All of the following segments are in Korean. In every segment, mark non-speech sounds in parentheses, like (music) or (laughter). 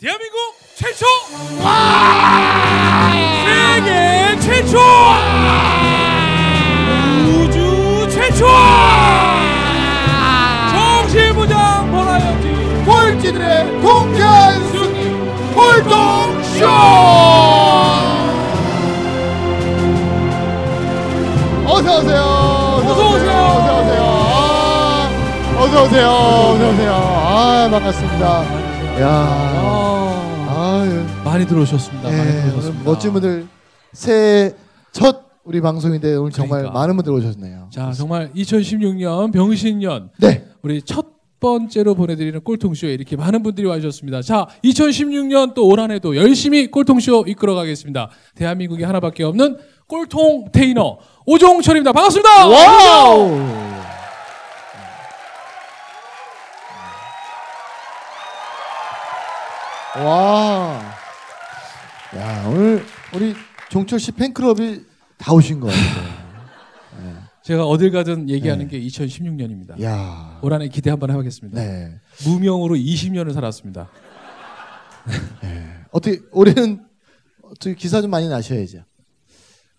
대한민국 최초! 세계 최초! 우주 최초! 정신무장 버라이어티 꼴찌들의 통쾌한 승리 홀동쇼! 어서 오세요. 어서 오세요. 어서 오세요. 아, 어서 오세요. 어서 오세요. 아 반갑습니다. 야 많이 들어오셨습니다. 많이 예, 들어오셨습니다. 멋진 분들 새해 첫 우리 방송인데 오늘 정말 그러니까. 많은 분들 오셨네요 자 정말 2016년 병신년 네 우리 첫 번째로 보내드리는 꼴통쇼에 이렇게 많은 분들이 와주셨습니다. 자, 2016년 또 올 한 해도 열심히 꼴통쇼 이끌어 가겠습니다. 대한민국에 하나밖에 없는 꼴통 테이너 오종철입니다. 반갑습니다. wow 와. 야, 오늘 우리 종철 씨 팬클럽이 다 오신 것 같아요. (laughs) 제가 어딜 가든 얘기하는 네. 게 2016년입니다. 야. 올 한해 기대 한번 해보겠습니다. 네. 무명으로 20년을 살았습니다. (laughs) 어떻게 올해는 어떻게 기사 좀 많이 나셔야죠.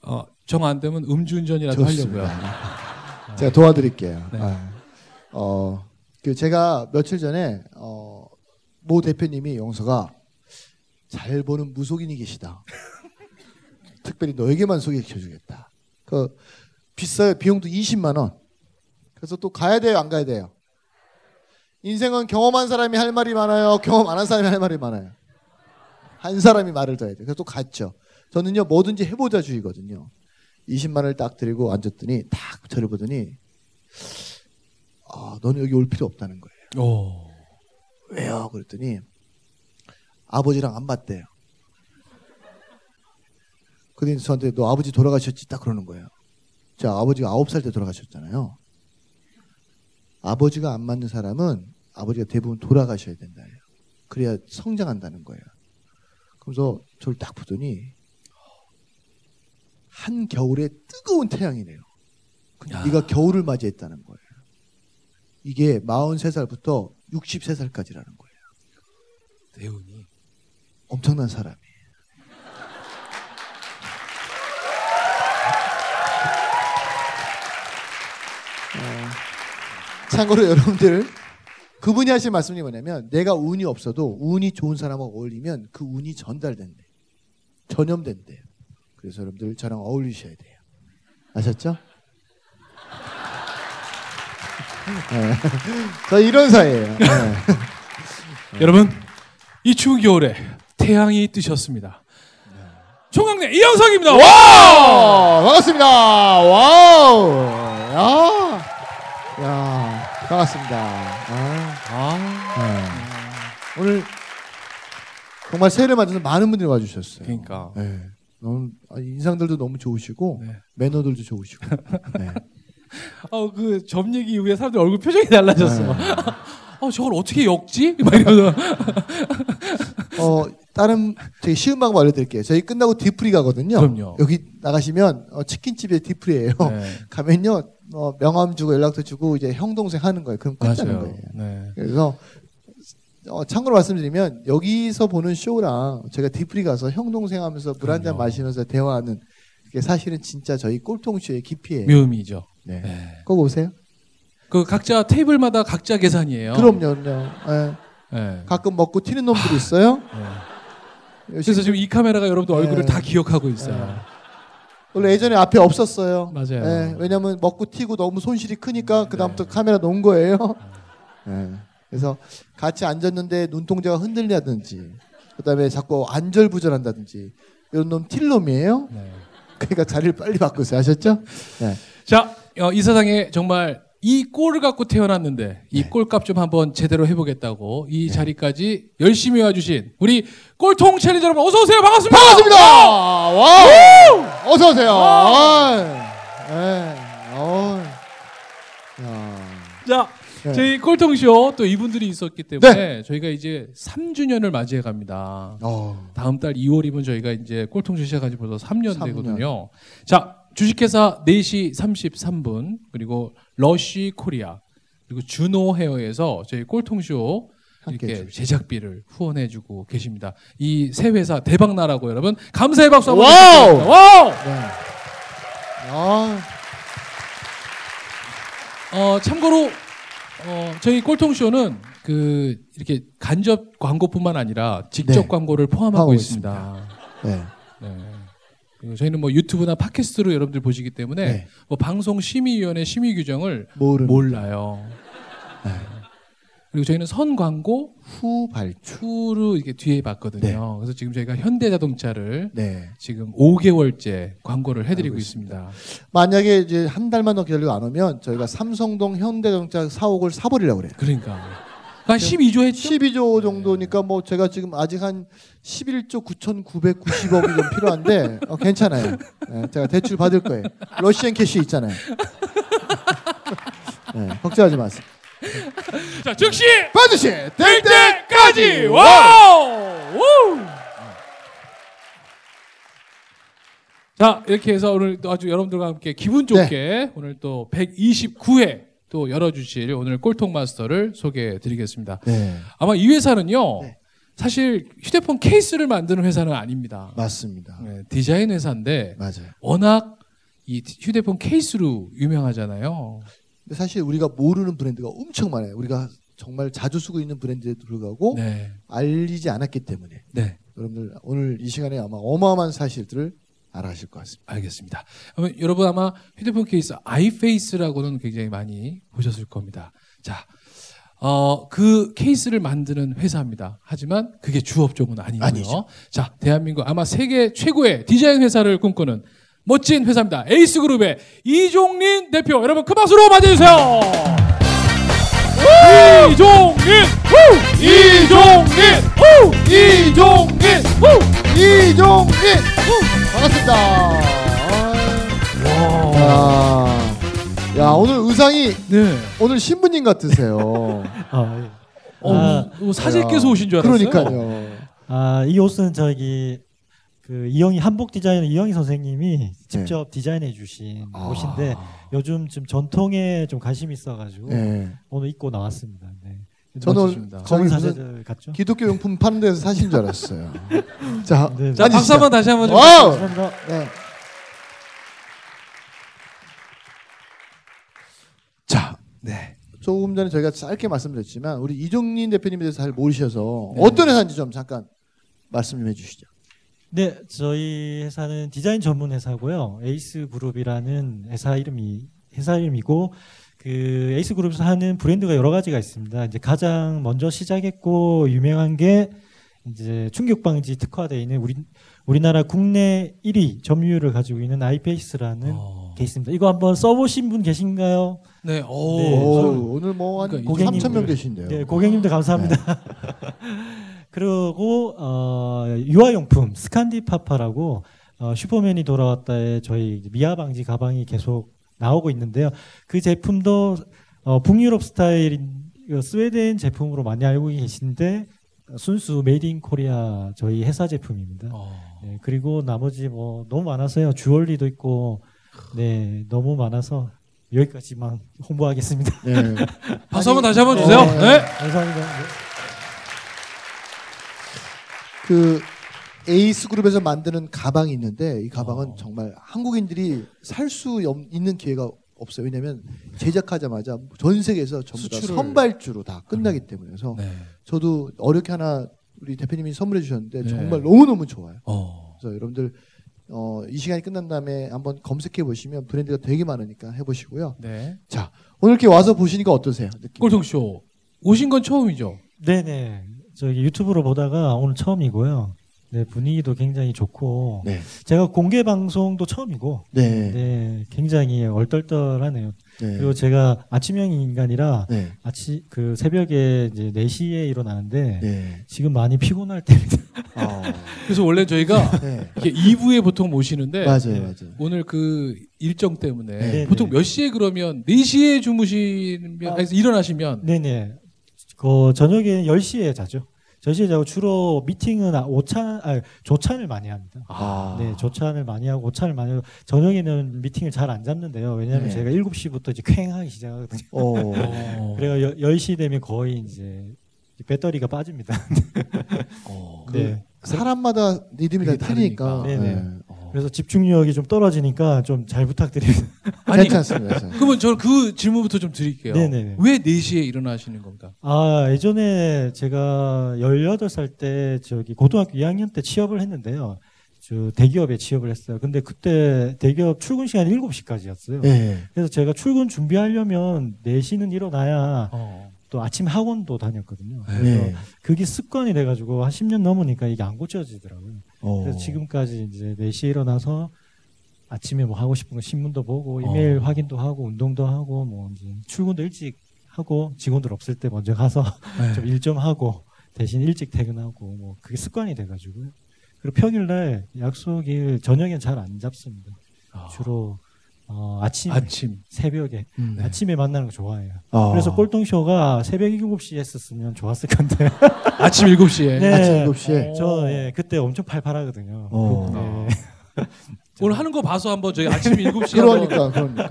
어, 정 안 되면 음주운전이라도 좋습니다. 하려고요. (laughs) 제가 도와드릴게요. 네. 아. 어, 그 제가 며칠 전에 어, 모 대표님이 영서가 잘 보는 무속인이 계시다. 특별히 너에게만 소개시켜주겠다. 그 비싸요. 비용도 20만 원. 그래서 또 가야 돼요, 안 가야 돼요. 인생은 경험한 사람이 할 말이 많아요. 경험 안 한 사람이 할 말이 많아요. 한 사람이 말을 더 해야 돼요. 그래서 또 갔죠. 저는요 뭐든지 해보자 주의거든요. 20만 원을 딱 드리고 앉았더니 딱 저를 보더니 아 너는 여기 올 필요 없다는 거예요. 오. 왜요? 그랬더니 아버지랑 안 맞대요. 그랬더니 저한테 너 아버지 돌아가셨지? 딱 그러는 거예요. 자 아버지가 아홉 살 때 돌아가셨잖아요. 아버지가 안 맞는 사람은 아버지가 대부분 돌아가셔야 된다. 그래야 성장한다는 거예요. 그래서 저를 딱 보더니 한 겨울에 뜨거운 태양이네요. 근데 야. 네가 겨울을 맞이했다는 거예요. 이게 43살부터 63살까지라는 거예요. 대운이. 엄청난 사람이. 어, 참고로 여러분들 그분이 하신 말씀이 뭐냐면 내가 운이 없어도 운이 좋은 사람하고 어울리면 그 운이 전달된대. 전염된대. 그래서 여러분들 저랑 어울리셔야 돼요. 아셨죠? 네. (laughs) 저 이런 사이예요. 네. (laughs) 여러분, 이 추운 겨울에 태양이 뜨셨습니다. 총각내 이영석입니다. 와! 와 반갑습니다. wow. 야, 야 반갑습니다. 아, 아, 네. 오늘 정말 새해를 맞아서 많은 분들이 와주셨어요. 그러니까. 네. 너무 아, 인상들도 너무 좋으시고 네. 매너들도 좋으시고. 네. 어, (laughs) 그, 점 얘기 이후에 사람들 얼굴 표정이 달라졌어. 네. 어, (laughs) 저걸 어떻게 엮지? (laughs) 막 이러면서. 어 다른 되게 쉬운 방법 알려드릴게요. 저희 끝나고 뒤풀이 가거든요. 그럼요. 여기 나가시면 어, 치킨집에 뒤풀이예요. 네. (laughs) 가면요 어, 명함 주고 연락처 주고 이제 형 동생 하는 거예요. 그럼 끝나는 맞아요. 거예요. 네. 그래서 어, 참고로 말씀드리면 여기서 보는 쇼랑 제가 뒤풀이 가서 형 동생 하면서 물 한 잔. 마시면서 대화하는 그게 사실은 진짜 저희 꼴통 쇼의 깊이에요. 묘미죠. 네. 네. 꼭 오세요. 그 각자 테이블마다 각자 계산이에요. 그럼요, 그럼요. 예. 네. 가끔 먹고 튀는 놈들이 있어요. 그래서 지금 이 카메라가 여러분들 얼굴을 네. 다 기억하고 있어요. 네. 원래 예전에 앞에 없었어요. 맞아요. 예, 왜냐면 먹고 튀고 너무 손실이 크니까 그 다음부터 카메라 놓은 거예요. 예. (laughs) 그래서 같이 앉았는데 눈동자가 흔들리다든지, 그다음에 자꾸 안절부절한다든지 이런 놈 틸놈이에요. 네. 그러니까 자리를 빨리 바꾸세요. 아셨죠? 네. 자, 어, 이 세상에 정말 이 꼴을 갖고 태어났는데 이 네. 꼴값 좀 한번 제대로 해보겠다고 이 자리까지 열심히 와주신 우리 꼴통 challenger 여러분 어서 오세요 반갑습니다. 반갑습니다. 와우. 어서 오세요. 아, 예. 어. 야. 자, 네. 저희 꼴통쇼 또 이분들이 있었기 때문에 저희가 이제 3주년을 맞이해 갑니다. 어. 다음 달 2월이면 저희가 이제 꼴통쇼 시작한 지 벌써 3년, 3년. 되거든요. 자, 주식회사 4시 33분 그리고 러쉬 코리아 그리고 준호 헤어에서 저희 꼴통쇼 이렇게. 제작비를 후원해주고 계십니다. 이 세 회사 대박 나라고 여러분 감사의 박수 한번 와우! 부탁드립니다. 와우! 네. 아, 어, 참고로 어, 저희 꼴통쇼는 그 이렇게 간접 광고뿐만 아니라 직접 네. 광고를 포함하고 포함하고 있습니다. 네. 네. 저희는 뭐 유튜브나 팟캐스트로 여러분들 보시기 때문에 네. 뭐 방송 심의위원회 심의 규정을 모르는 몰라요. 네. 그리고 저희는 선 광고 후 발주. 후로 이렇게 뒤에 봤거든요. 그래서 지금 저희가 현대자동차를 네. 지금 5개월째 광고를 해드리고 알고 있습니다. 만약에 이제 한 달만 더 기다리고 안 오면 저희가 삼성동 현대자동차 사옥을 사버리려고 그래요. 그러니까 한 12조 했죠? 12조 정도니까 뭐 제가 지금 아직 한 11조 9,990억이 좀 필요한데 어, 괜찮아요. 네, 제가 대출 받을 거예요. 러시앤캐시 있잖아요. 네, (laughs) 걱정하지 마세요. 자, 즉시 반드시 될될 때까지 와우! 우! 자, 이렇게 해서 오늘 또 아주 여러분들과 함께 기분 좋게 오늘 또 129회 또 열어주실 오늘 꼴통 마스터를 소개해 드리겠습니다. 네, 아마 이 회사는요, 네. 사실 휴대폰 케이스를 만드는 회사는 아닙니다. 맞습니다. 네, 디자인 회사인데 맞아요. 워낙 이 휴대폰 케이스로 유명하잖아요. 근데 사실 우리가 모르는 브랜드가 엄청 많아요. 우리가 정말 자주 쓰고 있는 브랜드에도 불구하고 네. 알리지 않았기 때문에 네. 여러분들 오늘 이 시간에 아마 어마어마한 사실들을 알아가실 것 같습니다. 알겠습니다. 여러분 아마 휴대폰 케이스 아이페이스라고는 굉장히 많이 보셨을 겁니다. 자, 어, 그 케이스를 만드는 회사입니다. 하지만 그게 주업종은 아니고요. 아니죠. 자, 대한민국 아마 세계 최고의 디자인 회사를 꿈꾸는 멋진 회사입니다. 에이스 그룹의 이종린 대표. 여러분 큰 박수로 맞이해주세요. 이종린! 후! 이종린! 후! 이종린! 후! 이종민 반갑습니다. 아, 야, 야 오늘 의상이 네. 오늘 신부님 같으세요. (laughs) 아, 예. 어, 아, 뭐 사제께서 오신 줄 알았어요. 그러니까요. 아, 이 옷은 저기 그 이영희 한복 디자이너 이영희 선생님이 직접 디자인해 주신 아. 옷인데 요즘 좀 전통에 좀 관심이 있어가지고 네. 오늘 입고 나왔습니다. 네. 저는 검은 사제들 같죠? 기독교 용품 파는 데서 사신 줄 알았어요. (laughs) 자, 네. 자, 앉으시죠. 박수 한번 다시 한번. 감사합니다. 네. 자, 네. 조금 전에 저희가 짧게 말씀드렸지만 우리 이종린 대표님에 대해서 잘 모르셔서 네. 어떤 회사인지 좀 잠깐 말씀 좀 해주시죠. 네, 저희 회사는 디자인 전문 회사고요. 에이스 그룹이라는 회사 이름이 회사 이름이고 그 에이스 그룹에서 하는 브랜드가 여러 가지가 있습니다. 이제 가장 먼저 시작했고 유명한 게 이제 충격 방지 특화되어 있는 우리 우리나라 국내 1위 점유율을 가지고 있는 아이페이스라는 어. 게 있습니다. 이거 한번 써보신 분 계신가요? 네. 오. 네. 오, 오늘 뭐한 그러니까 3천 명 계신데요. 네, 고객님들 감사합니다. (laughs) 그리고 어, 유아용품 스칸디파파라고 어, 슈퍼맨이 돌아왔다에 저희 미아 방지 가방이 계속 나오고 있는데요. 그 제품도 어, 북유럽 스타일인 그 스웨덴 제품으로 많이 알고 계신데 어, 순수 made in Korea 저희 회사 제품입니다. 어. 네, 그리고 나머지 뭐 너무 많아서요. 주얼리도 있고 네 너무 많아서 여기까지만 홍보하겠습니다. 네. (laughs) 박수 한번 다시 한번 주세요. 네. 네. 감사합니다. 네. 그 에이스 그룹에서 만드는 가방이 있는데 이 가방은 어. 정말 한국인들이 살 수 있는 기회가 없어요. 왜냐하면 제작하자마자 전 세계에서 전부 다 수출을- 선발주로 다 끝나기 때문에 그래서 네. 저도 어렵게 하나 우리 대표님이 선물해 주셨는데 네. 정말 너무 너무 좋아요. 어. 그래서 여러분들 어, 이 시간이 끝난 다음에 한번 검색해 보시면 브랜드가 되게 많으니까 해보시고요. 네. 자 오늘 이렇게 와서 보시니까 어떠세요? 꼴통쇼. 오신 건 처음이죠? 네네. 저기 유튜브로 보다가 오늘 처음이고요. 네, 분위기도 굉장히 좋고. 네. 제가 공개 방송도 처음이고. 네. 네, 굉장히 얼떨떨하네요. 네. 그리고 제가 아침형 인간이라 네. 아침 그 새벽에 이제 4시에 일어나는데 네. 지금 많이 피곤할 때입니다. 아, (laughs) 그래서 원래 저희가 네. 이렇게 2부에 보통 모시는데 맞아요, 네. 맞아요. 오늘 그 일정 때문에 네, 보통 네. 몇 시에 그러면 4시에 주무시면 아. 일어나시면 네네. 그 저녁에 10시에 자죠. 10시에 자고 주로 미팅은 아, 오찬, 아, 조찬을 많이 합니다. 아. 네, 조찬을 많이 하고 오찬을 많이 하고 저녁에는 미팅을 잘 안 잡는데요. 왜냐하면 네. 제가 7시부터 이제 쾌행하기 시작하거든요. (laughs) 그래가 10시 되면 거의 이제 배터리가 빠집니다. (laughs) 어, 네. 사람마다 리듬이 다. 다르니까. 네네. 네. 어. 그래서 집중력이 좀 떨어지니까 좀 잘 부탁드립니다. 아니, 괜찮습니다. 그러면 저는 그 질문부터 좀 드릴게요. 네네네. 왜 4시에 일어나시는 겁니까? 아, 예전에 제가 18살 때 저기 고등학교 2학년 때 취업을 했는데요. 저 대기업에 취업을 했어요. 근데 그때 대기업 출근 시간이 7시까지였어요. 네. 그래서 제가 출근 준비하려면 4시는 일어나야 어. 또 아침 학원도 다녔거든요. 그래서 네. 그게 습관이 돼가지고 한 10년 넘으니까 이게 안 고쳐지더라고요. 어. 그래서 지금까지 이제 4시에 일어나서 아침에 뭐 하고 싶은 거 신문도 보고 이메일 어. 확인도 하고 운동도 하고 뭐 이제 출근도 일찍 하고 직원들 없을 때 먼저 가서 네. (laughs) 좀일 좀 하고 대신 일찍 퇴근하고 뭐 그게 습관이 돼가지고요. 그리고 평일날 약속일 저녁엔 잘 안 잡습니다. 아, 주로 어, 아침, 아침. 새벽에 음. 아침에 만나는 거 좋아해요. 아. 그래서 꼴통쇼가 새벽 7시에 했었으면 좋았을 건데 (laughs) 아침 7시에. 네. 아침 7시에. 저 예, 그때 엄청 팔팔하거든요. 어. 네. (laughs) 오늘 하는 거 봐서 한번 저희 아침 (laughs) 7시에 그러니까 그러니까.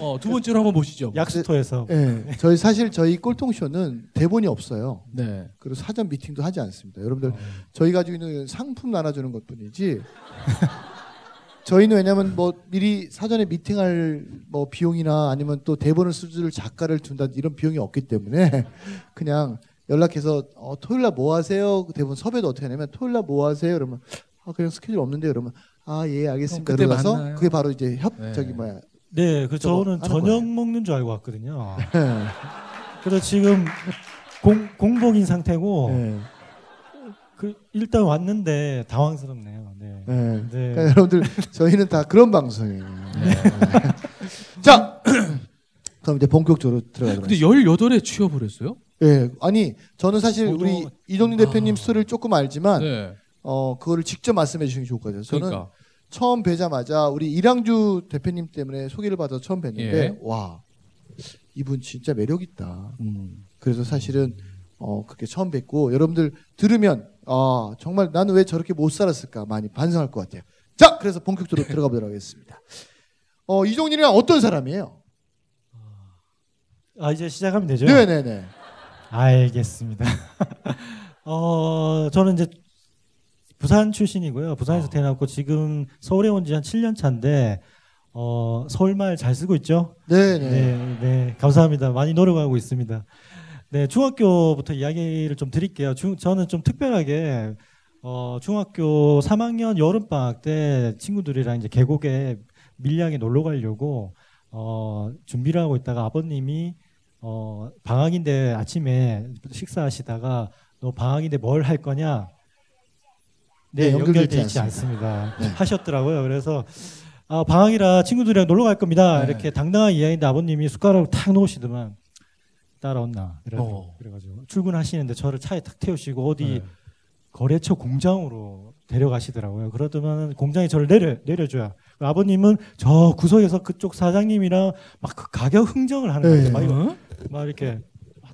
어, 두 번째로 한번 보시죠. 약수터에서 예. 저희 사실 저희 꼴통쇼는 대본이 없어요. 네. 그리고 사전 미팅도 하지 않습니다. 여러분들 저희 가지고 있는 상품 나눠주는 것뿐이지. 저희는 왜냐면 뭐 미리 사전에 미팅할 뭐 비용이나 아니면 또 대본을 써줄 작가를 둔다 이런 비용이 없기 때문에 (laughs) 그냥 연락해서 어, 토요일 날 뭐 하세요? 그 대본 섭외도 어떻게 하냐면 토요일 날 뭐 하세요? 그러면 아 그냥 스케줄 없는데 그러면 아 예 알겠습니다. 만나요. 그게 바로 이제 협 네. 저기 뭐야 네, 그 저는 저녁 거예요. 먹는 줄 알고 왔거든요. 예. (laughs) 그래서 지금 공, 공복인 상태고 예. 그 일단 왔는데 당황스럽네요. 네. 예. 네. 그러니까 여러분들 저희는 다 그런 방송이에요. 네. (laughs) 자, (clears throat) 그럼 이제 본격적으로 들어가도록 근데 하겠습니다. 18에 취업을 했어요? 예, 아니 저는 사실 저도- 우리 이동민 대표님 아. 스토리를 조금 알지만 네. 어 그거를 직접 말씀해 주시는 게 좋을 것 같아요. 저는 그러니까. 처음 뵈자마자 우리 이랑주 대표님 때문에 소개를 받아서 처음 뵀는데 예. 와 이분 진짜 매력 있다. 음. 그래서 사실은 어 그렇게 처음 뵙고 여러분들 들으면 아 정말 나는 왜 저렇게 못 살았을까 많이 반성할 것 같아요. 자 그래서 본격적으로 들어가 보도록 하겠습니다. 어 이종일이랑 어떤 사람이에요? 아 이제 시작하면 되죠? 네네네. 알겠습니다. (laughs) 어, 저는 이제 부산 출신이고요. 부산에서 어. 태어났고 지금 서울에 온 지 한 7년 차인데 어, 서울말 잘 쓰고 있죠? 네네. 네, 네, 감사합니다. 많이 노력하고 있습니다. 네, 중학교부터 이야기를 좀 드릴게요. 중, 저는 좀 특별하게 어, 중학교 3학년 여름 방학 때 친구들이랑 이제 계곡에 밀양에 놀러 가려고 어, 준비를 하고 있다가 아버님이 어, 방학인데 아침에 식사하시다가 너 방학인데 뭘 할 거냐? 네, 네, 연결되지 연결되어 있지 않습니다. 않습니다. 네. 하셨더라고요. 그래서 아, 방학이라 친구들이랑 놀러 갈 겁니다. 네. 이렇게 당당한 이야기인데 아버님이 숟가락을 탁 놓으시더만 그래가지고, 어. 그래가지고 출근하시는데 저를 차에 탁 태우시고 어디 네. 거래처 공장으로 데려가시더라고요. 그러더만 공장에 저를 내려 내려줘야 아버님은 저 구석에서 그쪽 사장님이랑 막 그 가격 흥정을 하는 거예요. 네. 막, 이거- 어? 막 이렇게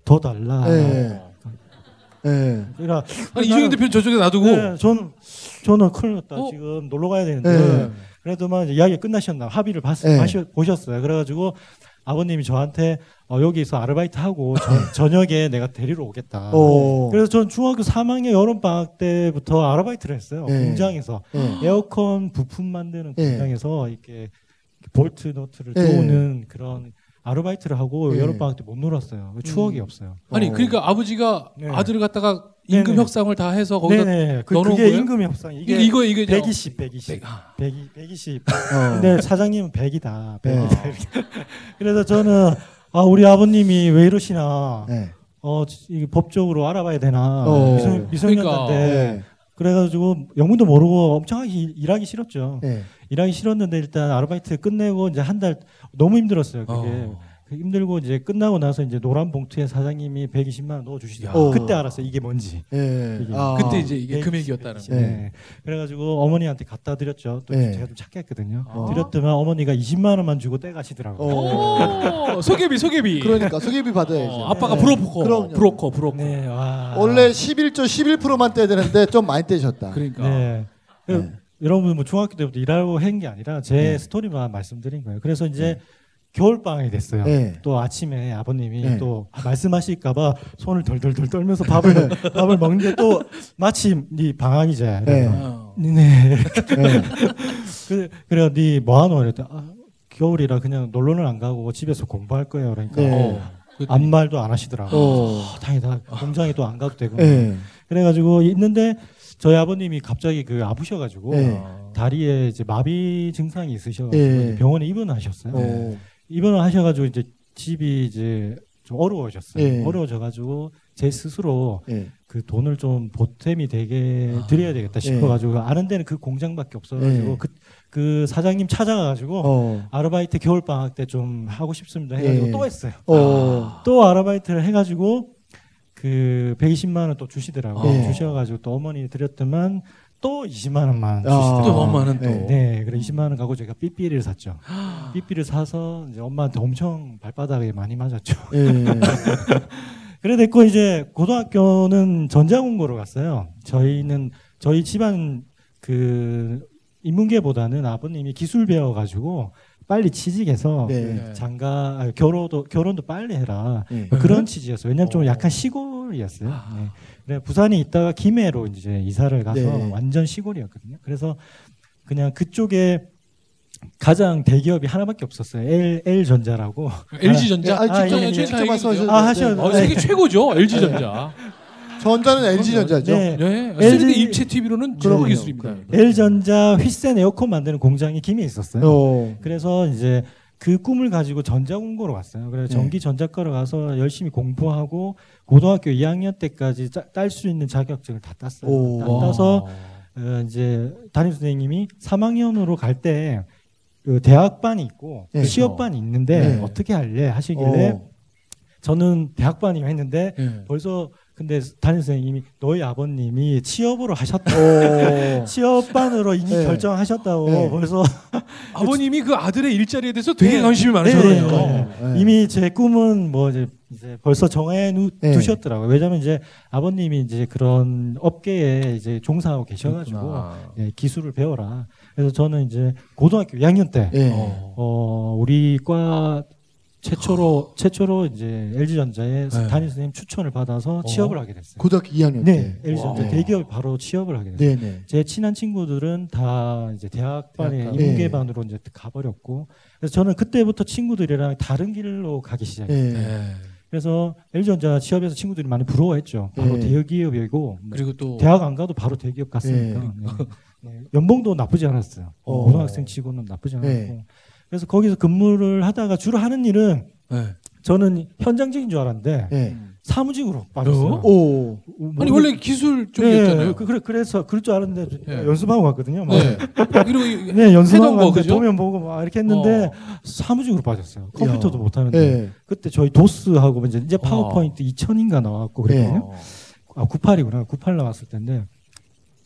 더 달라. 네. 네. 그러니까 아니 이종인 대표는 저쪽에 놔두고 네, 저는 저는 큰일 났다. 어? 지금 놀러 가야 되는데 네. 그래도만 이야기 끝나셨나 합의를 봤, 네. 하시- 보셨어요. 그래가지고 아버님이 저한테 어, 여기서 아르바이트 하고 저, (laughs) 녁에 내가 데리러 오겠다. 오. 그래서 전 중학교 3학년 여름 방학 때부터 아르바이트를 했어요. 네. 공장에서 네. 에어컨 부품 만드는 네. 공장에서 이렇게 볼트 너트를 네. 쪼는 그런 아르바이트를 하고 네. 여름 방학 때 못 놀았어요. 추억이 음. 없어요. 아니 어. 그러니까 아버지가 네. 아들을 갖다가 임금 네네. 협상을 다 해서 거기다 네네. 그, 넣어놓은 그게 거예요? 임금 협상. 이게 이거 이게 120, 120. 백- 아. 120, 120. 어. 근데 사장님은 100이다. 100이다. 어. 이렇게. (laughs) 그래서 저는 아 우리 아버님이 왜 이러시나. 네. 어 이 법적으로 알아봐야 되나. 어. 미성, 미성년자인데. 네. 그래가지고 영문도 모르고 엄청 하기, 일하기 싫었죠. 네. 일하기 싫었는데 일단 아르바이트 끝내고 이제 한 달 너무 힘들었어요. 그게 어. 그 힘들고 이제 끝나고 나서 이제 노란 봉투에 사장님이 120만 원 넣어 주시더라고요. 야. 그때 알았어요. 이게 뭔지. 네. 이게 아. 그때 이제 이게 120, 금액이었다는 120. 거. 네. 그래가지고 어머니한테 갖다 드렸죠. 또 네. 제가 좀 착했거든요. 어. 드렸더만 어머니가 20만 원만 주고 떼가시더라고요. 어. 오, 소개비 소개비. 그러니까 소개비 받아야죠. 어, 아빠가 네. 브로커, 그럼요. 브로커, 브로커. 네, 와. 원래 11조 11%만 떼야 되는데 좀 많이 떼셨다. 그러니까. 네. 네. 여러분 뭐 중학교 때부터 일하고 한 게 아니라 제 네. 스토리만 말씀드린 거예요. 그래서 이제 겨울 방학이 됐어요. 네. 또 아침에 아버님이 네. 또 말씀하실까봐 손을 덜덜덜 떨면서 밥을 (laughs) 밥을 먹는데 또 마침 네 방학이제. 네. 어. 네. 네. (laughs) 그래 그래 네 뭐하노 이랬더 아, 겨울이라 그냥 놀러는 안 가고 집에서 공부할 거예요. 그러니까 네. 어. 아무 말도 안 하시더라고. 요 어. 아, 다행이다. 공장에 또 안 가도 되고. 네. 그래가지고 있는데 저희 아버님이 갑자기 그 아프셔가지고 네. 다리에 이제 마비 증상이 있으셔가지고 네. 병원에 입원하셨어요. 어. 입원을 하셔가지고 이제 집이 이제 좀 어려워졌어요. 네. 어려워져가지고 제 스스로 네. 그 돈을 좀 보탬이 되게 아. 드려야 되겠다 싶어가지고 아는 데는 그 공장밖에 없어가지고 네. 그, 그 사장님 찾아가가지고 어. 아르바이트 겨울 방학 때 좀 하고 싶습니다 해가지고 네. 또 했어요. 어. 또 아르바이트를 해가지고 그 120만 원 또 주시더라고요. 네. 주셔가지고 또 어머니 드렸더만 또 20만 원만 아. 주시더라고요. 또 엄마는 또. 네. 네, 그래 20만 원 갖고 제가 삐삐를 샀죠. 삐삐를 사서 이제 엄마한테 엄청 발바닥에 많이 맞았죠. 네. (laughs) 그래 됐고 이제 고등학교는 전자공고로 갔어요. 저희는 저희 집안 그 인문계보다는 아버님이 기술 배워가지고 빨리 취직해서 네. 네. 장가 아, 결혼도 결혼도 빨리 해라 네. 그런 취지였어요. 왜냐면 좀 어. 약간 시골 이었어요. 네. 그래 부산에 있다가 김해로 이제 이사를 가서 네. 완전 시골이었거든요. 그래서 그냥 그쪽에 가장 대기업이 하나밖에 없었어요. L L 전자라고. (laughs) LG 전자. 네, 아, 직접- 아, 예, 예. 직접 말씀하셔도 아, 네. 어, 세계 최고죠. LG 전자. 전자는 LG 전자죠. 네. 네. LG 3D 입체 TV로는 최고. 기술입니다. L 전자 휘센 에어컨 만드는 공장이 김해에 있었어요. 어. 그래서 이제 그 꿈을 가지고 전자공고로 갔어요. 그래서 네. 전기 전자과로 가서 열심히 공부하고 고등학교 2학년 때까지 딸 수 있는 자격증을 다 땄어요. 오. 다 따서 어, 이제 담임 선생님이 3학년으로 갈때 그 대학반이 있고 네. 취업반이 있는데 네. 어떻게 할래 하시길래 어. 저는 대학반이면 했는데 네. 벌써 근데 담임 선생님이 너희 아버님이 취업으로 하셨다. 어. (laughs) 취업반으로 이미 네. 결정하셨다고 네. 벌써 (laughs) 아버님이 그 아들의 일자리에 대해서 되게 네. 관심이 네. 많으셔요. 네. 네. 이미 제 꿈은 뭐 이제, 이제 벌써 정해 누, 네. 두셨더라고요. 왜냐면 이제 아버님이 이제 그런 업계에 이제 종사하고 계셔가지고 예, 기술을 배워라. 그래서 저는 이제 고등학교 2학년 때. 어, 우리 과 최초로 최초로 이제 LG 전자에 네. 담임 선생님 추천을 받아서 어. 취업을 하게 됐어요. 고등학교 2학년 네, 때. LG 전자 와. 대기업 바로 취업을 하게 됐어요. 네, 네. 제 친한 친구들은 다 이제 대학반에 대학반. 인문계반으로 이제 가버렸고 그래서 저는 그때부터 친구들이랑 다른 길로 가기 시작했어요. 네. 네. 그래서 LG전자 취업해서 친구들이 많이 부러워했죠. 바로 네. 대기업이고 뭐 그리고 또 대학 안 가도 바로 대기업 갔으니까 네. 네. 연봉도 나쁘지 않았어요. 어. 고등학생 치고는 나쁘지 않았고 네. 그래서 거기서 근무를 하다가 주로 하는 일은 네. 저는 현장직인 줄 알았는데 네. 사무직으로 빠졌어요. 어? 오. 아니 원래 기술 쪽이었잖아요. 네, 그, 그래, 그래 서 그럴 줄 알았는데 네. 연습하고 갔거든요. 막. 네. (laughs) 이러고 네, 연습하고 거, 갔는데? 도면 보고 막 이렇게 했는데 어. 사무직으로 빠졌어요. 컴퓨터도 야. 못 하는데 네. 그때 저희 도스하고 이제 이제 파워포인트 2000인가 나왔고 그랬거든요. 어. 아 98이구나. 98 나왔을 때인데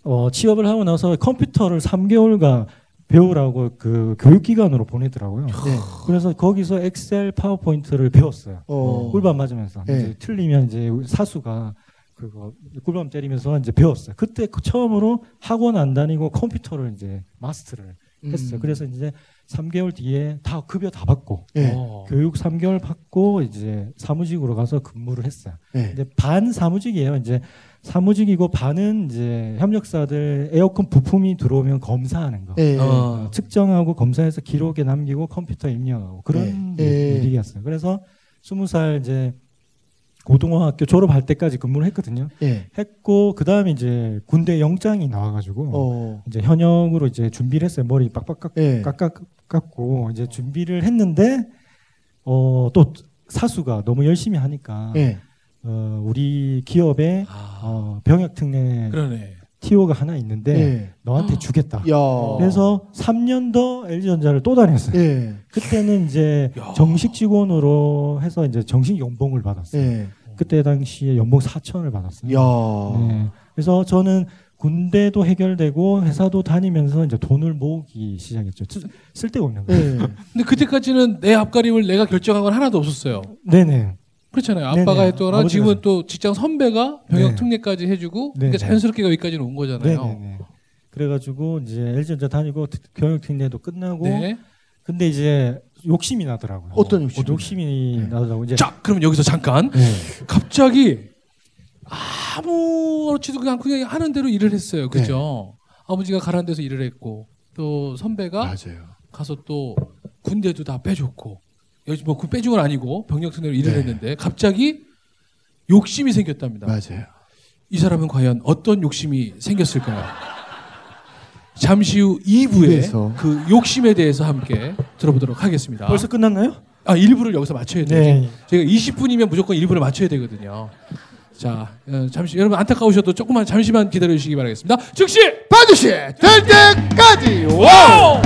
어, 취업을 하고 나서 컴퓨터를 3개월간 배우라고 그 교육기관으로 보내더라고요. 네. 그래서 거기서 엑셀 파워포인트를 배웠어요. 어. 꿀밤 맞으면서 네. 이제 틀리면 이제 사수가 그거 꿀밤 때리면서 이제 배웠어요. 그때 그 처음으로 학원 안 다니고 컴퓨터를 이제 마스터를 했어요. 음. 그래서 이제 3개월 뒤에 다 급여 다 받고 네. 어. 교육 3개월 받고 이제 사무직으로 가서 근무를 했어요. 네. 이제 반 사무직이에요. 이제 사무직이고 반은 이제 협력사들 에어컨 부품이 들어오면 검사하는 거. 네. 어. 측정하고 검사해서 기록에 남기고 컴퓨터 입력하고 그런 네. 일- 네. 일이었어요. 그래서 스무 살 이제 고등학교 졸업할 때까지 근무를 했거든요. 네. 했고 그 다음에 이제 군대 영장이 나와가지고 어. 이제 현역으로 이제 준비를 했어요. 머리 빡빡 깎, 네. 깎, 깎고 이제 준비를 했는데 어 또 사수가 너무 열심히 하니까 네. 어 우리 기업에 아. 어 병역 특례 그러네. TO가 하나 있는데 네. 너한테 주겠다. 야. 그래서 3년 더 LG전자를 또 다녔어요. 네. 그때는 이제 야. 정식 직원으로 해서 이제 정식 연봉을 받았어요. 네. 그때 당시에 연봉 4천을 받았어요. 야. 네. 그래서 저는 군대도 해결되고 회사도 다니면서 이제 돈을 모으기 시작했죠. 쓰- 쓸데가 없는 거예요. 네. 근데 그때까지는 내 앞가림을 내가 결정한 건 하나도 없었어요. 네네. 그렇잖아요. 아빠가 아버지가 지금은 또 직장 선배가 병역 네. 특례까지 해주고 네, 그러니까 네. 자연스럽게 여기까지는 온 거잖아요. 네네네. 그래가지고 이제 LG전자 다니고 경력 특례도 끝나고 네. 근데 이제 욕심이 나더라고요. 어떤 욕심이 어, 욕심이 나더라고 이제 자, 그럼 여기서 잠깐 네. 갑자기 아무렇지도 그냥 그냥 하는 대로 일을 했어요. 그죠? 아버지가 가란 데서 일을 했고 또 선배가 맞아요. 가서 또 군대도 다 빼줬고 여기 뭐 군 빼준 건 아니고 병력 승대로 일을 네. 했는데 갑자기 욕심이 생겼답니다. 맞아요. 이 사람은 과연 어떤 욕심이 생겼을까요? 잠시 후 2부에 이부에서. 그 욕심에 대해서 함께 들어보도록 하겠습니다. 벌써 끝났나요? 아 1부를 여기서 맞춰야 돼요. 네. 저희가 20분이면 무조건 1부를 맞춰야 되거든요. 자, 어, 잠시 여러분 안타까우셔도 조금만 잠시만 기다려 주시기 바라겠습니다. 즉시 반드시 될 때까지 와우!